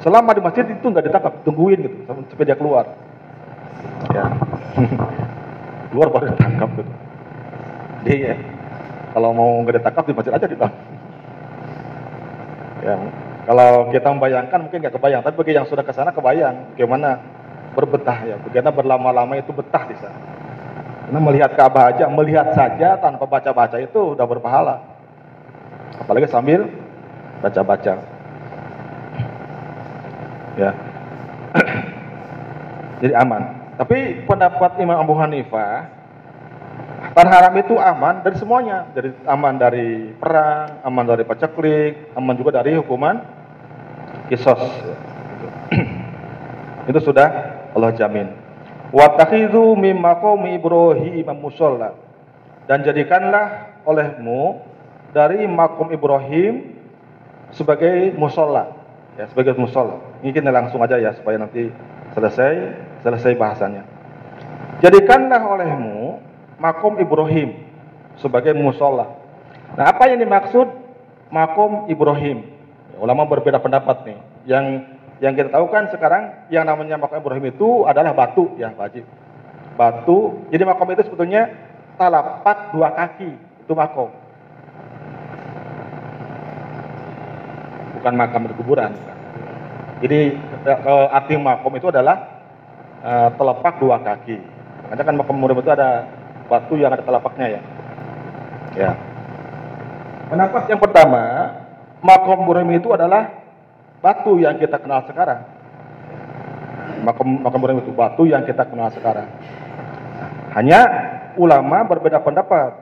Selama di masjid itu nggak ditangkap, tungguin gitu sampai dia keluar. Ya, keluar baru ditangkap gitu. Dia ya, kalau mau nggak ditangkap di masjid aja ditangkap. Ya, kalau kita membayangkan mungkin nggak kebayang, tapi bagi yang sudah ke sana kebayang bagaimana berbetah ya, bagaimana berlama-lama itu betah di sana. Karena melihat Ka'bah aja, melihat saja tanpa baca-baca itu udah berpahala. Apalagi sambil baca-baca. Ya. Jadi aman. Tapi pendapat Imam Abu Hanifah, tanah haram itu aman dari semuanya. Dari aman dari perang, aman dari paceklik, aman juga dari hukuman kisos. itu sudah Allah jamin. Wattakhidhu min maqami Ibrahim musalla. Dan jadikanlah olehmu dari makom Ibrahim sebagai musola, ya sebagai musola. Kita langsung aja ya supaya nanti selesai selesai bahasannya. Jadikanlah olehmu makom Ibrahim sebagai musola. Nah apa yang dimaksud makom Ibrahim? Ulama berbeda pendapat nih. Yang yang kita tahu kan sekarang yang namanya makam Ibrahim itu adalah batu ya wajib. Batu. Jadi makam itu sebetulnya talapak dua kaki itu makam. Bukan makam di kuburan. Jadi eh, arti makam itu adalah uh, telapak dua kaki. Karena kan makam Ibrahim itu ada batu yang ada telapaknya ya. Ya. Pendapat yang pertama, makam Ibrahim itu adalah batu yang kita kenal sekarang. Makam makam Ibrahim itu batu yang kita kenal sekarang. Hanya ulama berbeda pendapat.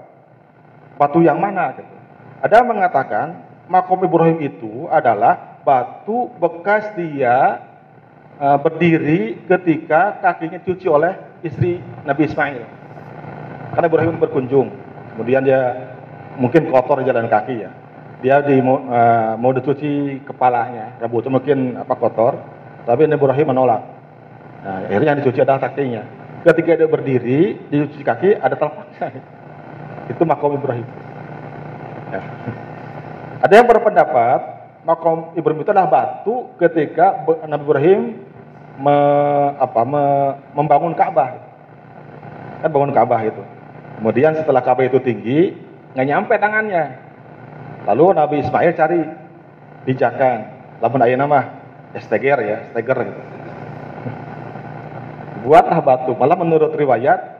Batu yang mana gitu. Ada yang mengatakan makam Ibrahim itu adalah batu bekas dia uh, berdiri ketika kakinya cuci oleh istri Nabi Ismail. Karena Ibrahim berkunjung, kemudian dia mungkin kotor jalan kaki ya dia di uh, mau dicuci kepalanya. Rambut itu mungkin apa kotor. Tapi Nabi Ibrahim menolak. Nah, akhirnya yang dicuci adalah kakinya ketika dia berdiri dicuci kaki ada telapaknya itu makom Ibrahim. Ya. ada yang berpendapat makom Ibrahim itu adalah batu ketika Nabi Ibrahim me, apa, me, membangun Ka'bah. Kan bangun Ka'bah itu. Kemudian setelah Ka'bah itu tinggi nggak nyampe tangannya Lalu Nabi Ismail cari pijakan. Lamun ayah nama steger ya, steger gitu. Buatlah batu. Malah menurut riwayat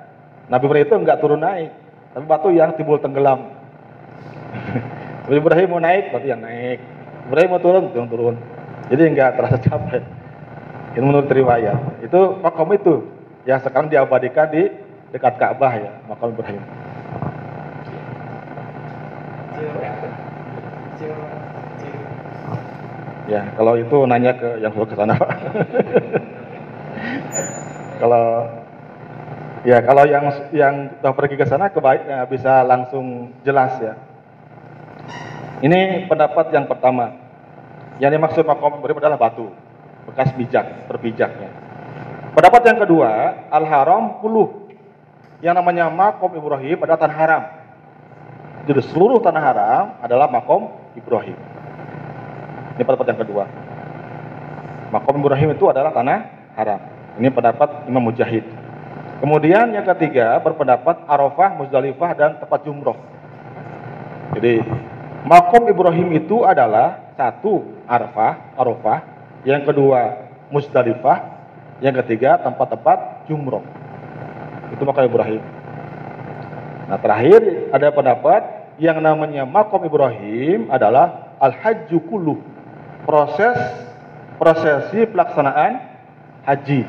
Nabi Ibrahim itu enggak turun naik, tapi batu yang timbul tenggelam. Nabi Ibrahim mau naik, batu yang naik. Ibrahim mau turun, turun turun. Jadi enggak terasa capek. Ini menurut riwayat. Itu makam itu yang sekarang diabadikan di dekat Ka'bah ya, makam Ibrahim. Ya, kalau itu nanya ke yang ke sana, Pak. kalau ya kalau yang yang sudah pergi ke sana kebaik ya, bisa langsung jelas ya. Ini pendapat yang pertama. Yang dimaksud makom Ibrahim adalah batu, bekas bijak, berbijaknya. Pendapat yang kedua, al-haram puluh. Yang namanya makom Ibrahim adalah tanah haram. Jadi seluruh tanah haram adalah makom Ibrahim. Ini pendapat yang kedua. Makom Ibrahim itu adalah tanah haram. Ini pendapat Imam Mujahid. Kemudian yang ketiga berpendapat Arafah, Muzdalifah dan tempat jumroh. Jadi makom Ibrahim itu adalah satu Arafah, Arafah, yang kedua Muzdalifah, yang ketiga tempat-tempat jumroh. Itu makom Ibrahim. Nah terakhir ada pendapat yang namanya makom Ibrahim adalah al-hajju kulluh proses prosesi pelaksanaan haji.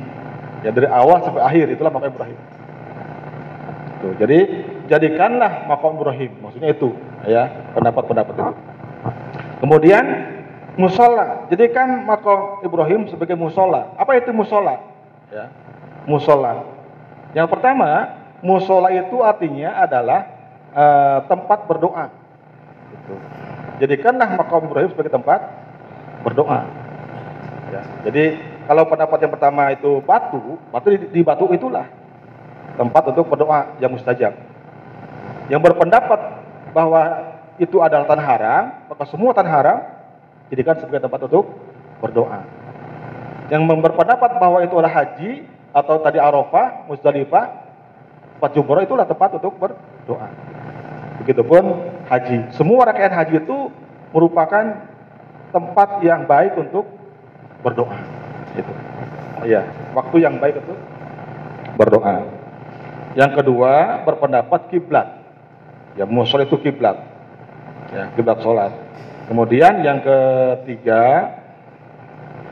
Ya dari awal sampai akhir itulah makam Ibrahim. Tuh, jadi jadikanlah makam Ibrahim, maksudnya itu ya pendapat-pendapat itu. Kemudian musola, jadikan makam Ibrahim sebagai musola. Apa itu musola? Ya, musola. Yang pertama, musola itu artinya adalah uh, tempat berdoa. Gitu. Jadikanlah makam Ibrahim sebagai tempat berdoa. Ya, jadi kalau pendapat yang pertama itu batu, batu di, di batu itulah tempat untuk berdoa yang mustajab. yang berpendapat bahwa itu adalah tanah haram, maka semua tanah haram jadikan sebagai tempat untuk berdoa. Yang berpendapat bahwa itu adalah haji atau tadi Arafah, Musdalifah, tempat jumroh itulah tempat untuk berdoa. Begitupun haji. Semua rakaat haji itu merupakan tempat yang baik untuk berdoa. Itu. Iya, waktu yang baik untuk berdoa. Yang kedua, berpendapat kiblat. Ya, musul itu kiblat. Ya, kiblat sholat. Kemudian yang ketiga,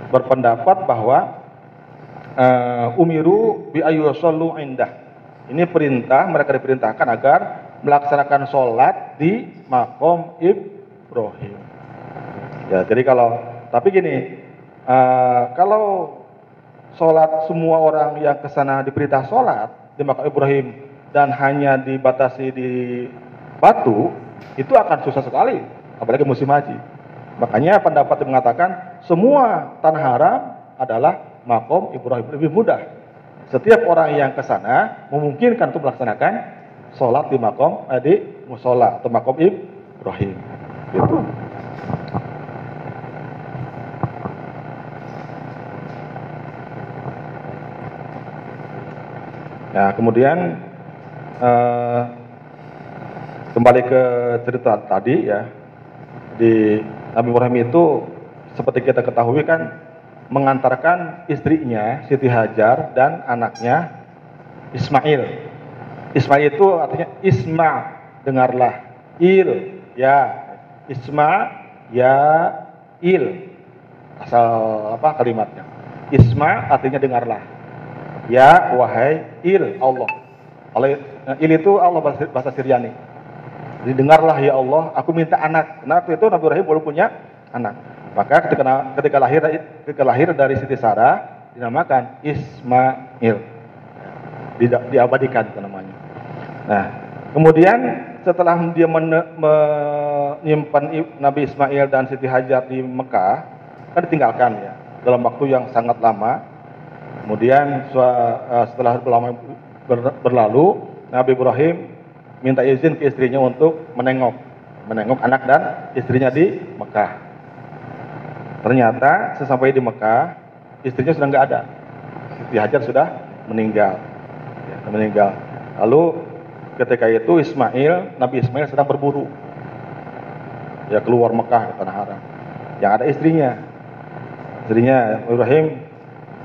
berpendapat bahwa uh, umiru bi indah. Ini perintah mereka diperintahkan agar melaksanakan sholat di makom Ibrahim. Ya, jadi kalau tapi gini, uh, kalau sholat semua orang yang ke sana diperintah sholat di makom Ibrahim dan hanya dibatasi di batu, itu akan susah sekali, apalagi musim haji. Makanya pendapat yang mengatakan semua tanah haram adalah makom Ibrahim lebih mudah. Setiap orang yang ke sana memungkinkan untuk melaksanakan sholat di makom eh, di musola atau makom Ibrahim. Gitu. Nah, kemudian eh, kembali ke cerita tadi ya di Nabi Ibrahim itu seperti kita ketahui kan mengantarkan istrinya Siti Hajar dan anaknya Ismail. Ismail itu artinya Isma, dengarlah. Il, ya. Isma, ya, il. Asal apa kalimatnya? Isma artinya dengarlah. Ya, wahai il Allah. Oleh il itu Allah bahasa, bahasa Syriani. Jadi dengarlah ya Allah, aku minta anak. Nah, itu Nabi Ibrahim belum punya anak. Maka ketika ketika lahir ketika lahir dari Siti Sarah dinamakan Ismail. Di, diabadikan itu namanya. Nah, kemudian setelah dia menyimpan Nabi Ismail dan Siti Hajar di Mekah, kan ditinggalkan ya dalam waktu yang sangat lama. Kemudian eh, setelah berlama berlalu, Nabi Ibrahim minta izin ke istrinya untuk menengok menengok anak dan istrinya di Mekah. Ternyata sesampai di Mekah, istrinya sudah nggak ada. Siti Hajar sudah meninggal. Ya, meninggal. Lalu ketika itu Ismail, Nabi Ismail sedang berburu. Ya keluar Mekah ke tanah haram. Yang ada istrinya. Istrinya Ibrahim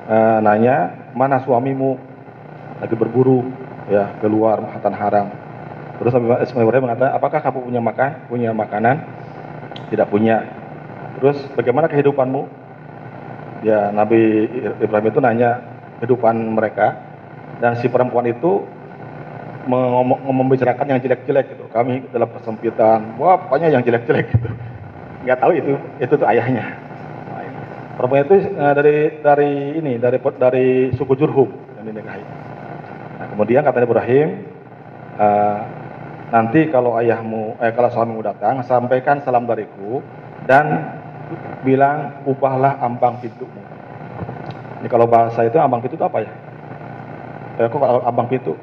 e, nanya, mana suamimu? Lagi berburu ya keluar tanah haram. Terus Ismail Ibrahim mengatakan, apakah kamu punya makan? Punya makanan? Tidak punya. Terus bagaimana kehidupanmu? Ya Nabi Ibrahim itu nanya kehidupan mereka dan si perempuan itu membicarakan yang jelek-jelek gitu. Kami dalam persempitan, wah pokoknya yang jelek-jelek gitu. Nggak tahu itu itu tuh ayahnya. Perempuan itu uh, dari dari ini dari dari suku Jurhum yang dinikahi. Nah, kemudian kata Ibrahim, uh, nanti kalau ayahmu, eh, kalau suamimu datang, sampaikan salam dariku dan bilang ubahlah ambang pintumu. Ini kalau bahasa itu ambang pintu itu apa ya? Eh, kok ambang pintu?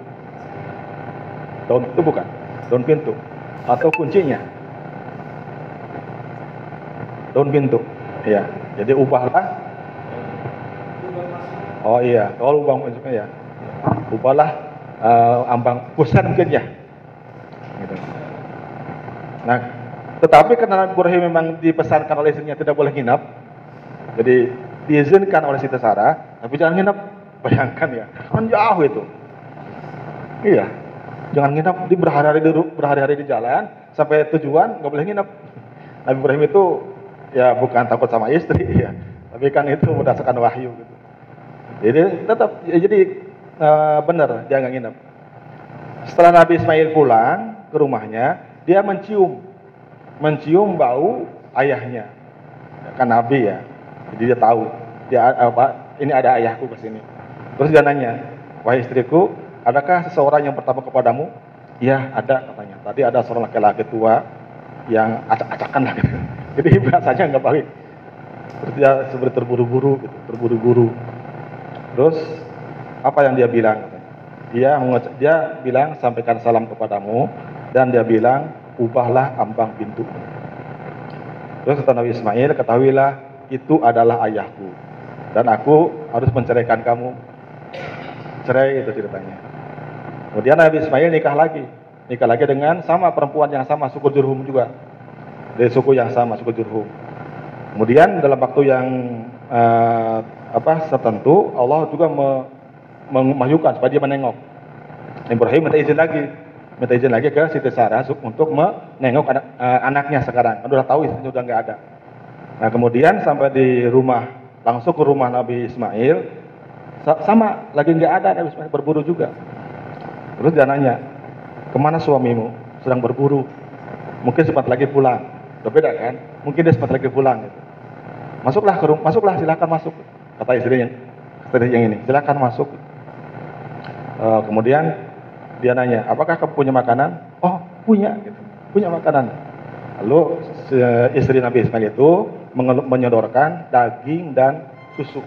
Daun itu bukan? Daun pintu atau kuncinya? Daun pintu. Ya. Jadi ubahlah. Oh iya, kalau ubang pintunya ya. Ubahlah uh, ambang pusat mungkin ya. Gitu. Nah, tetapi karena Ibrahim memang dipesankan oleh istrinya tidak boleh nginap, jadi diizinkan oleh Siti Sarah, tapi jangan nginap. Bayangkan ya, kan jauh itu. Iya, jangan nginap di berhari-hari di berhari-hari di jalan sampai tujuan nggak boleh nginap. Nabi Ibrahim itu ya bukan takut sama istri ya, tapi kan itu berdasarkan wahyu gitu. Jadi tetap ya, jadi uh, benar dia nggak nginap. Setelah Nabi Ismail pulang ke rumahnya, dia mencium mencium bau ayahnya. Kan Nabi ya. Jadi dia tahu. Dia apa? Ini ada ayahku ke sini. Terus dia nanya, "Wahai istriku, adakah seseorang yang pertama kepadamu?" "Ya, ada," katanya. Tadi ada seorang laki-laki tua yang acak-acakan lah gitu. Jadi bahasanya nggak baik. Dia seperti terburu-buru gitu, terburu-buru. Terus apa yang dia bilang? Dia dia bilang sampaikan salam kepadamu dan dia bilang, ubahlah ambang pintu. Terus kata Nabi Ismail, ketahuilah itu adalah ayahku dan aku harus menceraikan kamu. Cerai itu ceritanya. Kemudian Nabi Ismail nikah lagi, nikah lagi dengan sama perempuan yang sama suku Jurhum juga, dari suku yang sama suku Jurhum. Kemudian dalam waktu yang uh, apa tertentu Allah juga me, memajukan supaya dia menengok. Ibrahim minta izin lagi, minta izin lagi ke Siti Sarah untuk menengok anak, uh, anaknya sekarang. Kan udah tahu istrinya udah nggak ada. Nah kemudian sampai di rumah langsung ke rumah Nabi Ismail sama lagi nggak ada Nabi Ismail berburu juga. Terus dia nanya, ke mana suamimu? Sedang berburu. Mungkin sempat lagi pulang. Berbeda kan? Mungkin dia sempat lagi pulang. Gitu. Masuklah ke rumah, masuklah silakan masuk. Kata istrinya, kata yang ini, silakan masuk. Uh, kemudian dia nanya, apakah kamu punya makanan? Oh punya, gitu. punya makanan. Lalu istri Nabi Ismail itu menyodorkan daging dan susu.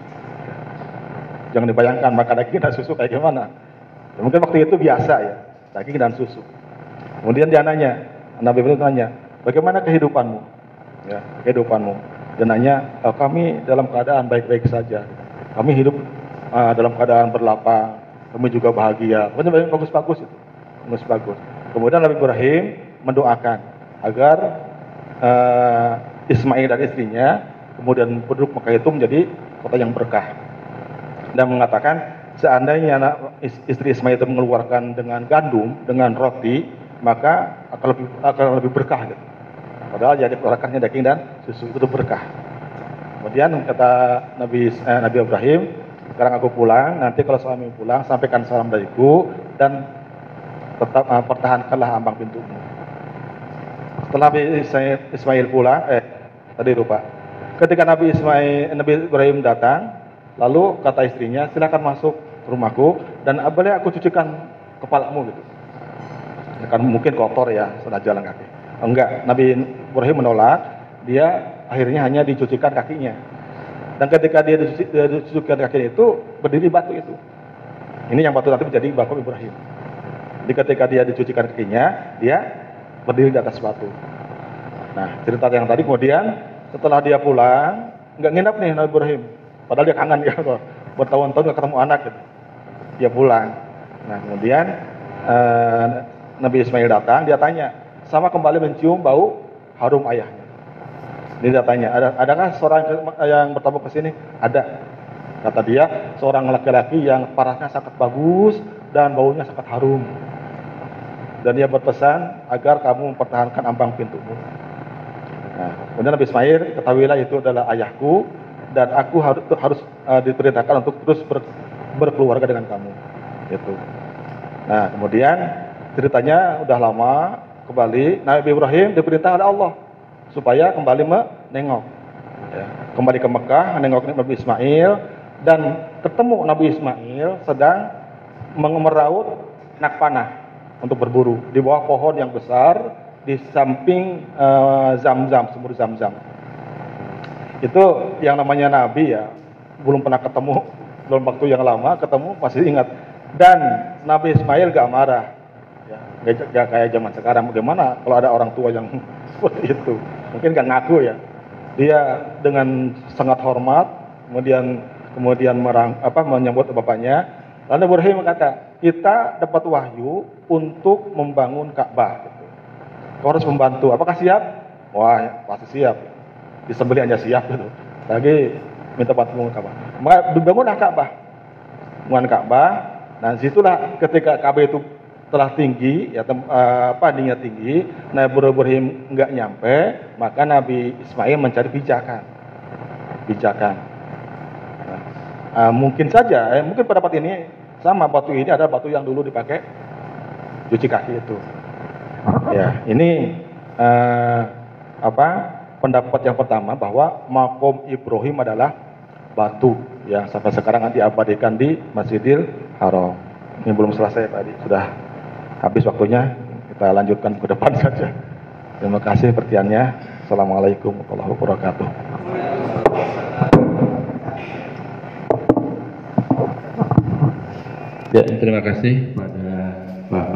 Jangan dibayangkan makan daging dan susu kayak gimana. Mungkin waktu itu biasa ya, daging dan susu. Kemudian dia nanya, Nabi Ibrahim tanya, bagaimana kehidupanmu? Ya, kehidupanmu. Dia nanya, e, kami dalam keadaan baik-baik saja. Kami hidup uh, dalam keadaan berlapang, kami juga bahagia. Pokoknya bagus-bagus itu, bagus-bagus. Kemudian Nabi Ibrahim mendoakan agar uh, Ismail dan istrinya kemudian penduduk Mekah itu menjadi kota yang berkah dan mengatakan seandainya anak istri Ismail itu mengeluarkan dengan gandum dengan roti maka akan lebih akan lebih berkah gitu. Padahal jadi keluarkannya daging dan susu itu berkah. Kemudian kata Nabi eh, Nabi Ibrahim, sekarang aku pulang, nanti kalau suami pulang sampaikan salam dariku dan tetap uh, pertahankanlah ambang pintumu. Setelah Nabi Ismail pulang, eh tadi lupa. Ketika Nabi Ismail Nabi Ibrahim datang, Lalu kata istrinya, silakan masuk rumahku dan boleh aku cucikan kepalamu gitu. Kan mungkin kotor ya, sudah jalan kaki. Enggak, Nabi Ibrahim menolak, dia akhirnya hanya dicucikan kakinya. Dan ketika dia dicuci, dicucikan kakinya itu, berdiri batu itu. Ini yang batu nanti menjadi bakul Ibrahim. Jadi ketika dia dicucikan kakinya, dia berdiri di atas batu. Nah, cerita yang tadi kemudian setelah dia pulang, nggak nginap nih Nabi Ibrahim, Padahal dia kangen ya, bertahun-tahun gak ketemu anak gitu. Dia pulang. Nah kemudian eh, Nabi Ismail datang, dia tanya, sama kembali mencium bau harum ayahnya. Dia tanya, ada, adakah seorang yang bertamu ke sini? Ada. Kata dia, seorang laki-laki yang parasnya sangat bagus dan baunya sangat harum. Dan dia berpesan agar kamu mempertahankan ambang pintumu. Nah, kemudian Nabi Ismail, ketahuilah itu adalah ayahku, dan aku harus harus uh, diperintahkan untuk terus ber, berkeluarga dengan kamu. Gitu. Nah, kemudian ceritanya udah lama kembali Nabi Ibrahim diperintah oleh Allah supaya kembali menengok. Ya, kembali ke Mekah, menengok Nabi Ismail dan ketemu Nabi Ismail sedang meraut nak panah untuk berburu di bawah pohon yang besar di samping uh, Zam-Zam, sumur Zam-Zam itu yang namanya nabi ya belum pernah ketemu dalam waktu yang lama ketemu masih ingat. Dan Nabi Ismail gak marah. Ya gak, gak kayak zaman sekarang. Bagaimana kalau ada orang tua yang seperti itu? Mungkin gak ngaku ya. Dia dengan sangat hormat kemudian kemudian merang apa menyambut bapaknya. Lalu Ibrahim berkata kita dapat wahyu untuk membangun Ka'bah. Gitu. Kau harus membantu. Apakah siap? Wah pasti siap. Disembeli hanya siap gitu. Lagi minta bantuan Ka'bah. Maka dibangunlah Ka'bah. Bangun Ka'bah. Nah, situlah ketika Ka'bah itu telah tinggi, ya tem, uh, apa dingin tinggi, Nabi Ibrahim nggak nyampe, maka Nabi Ismail mencari pijakan, pijakan. Nah, uh, mungkin saja, eh, mungkin pendapat ini sama batu ini adalah batu yang dulu dipakai cuci kaki itu. Ya, ini uh, apa? pendapat yang pertama bahwa makom Ibrahim adalah batu yang sampai sekarang diabadikan di Masjidil Haram. Ini belum selesai tadi, sudah habis waktunya. Kita lanjutkan ke depan saja. Terima kasih perhatiannya. Assalamualaikum warahmatullahi wabarakatuh. Ya, terima kasih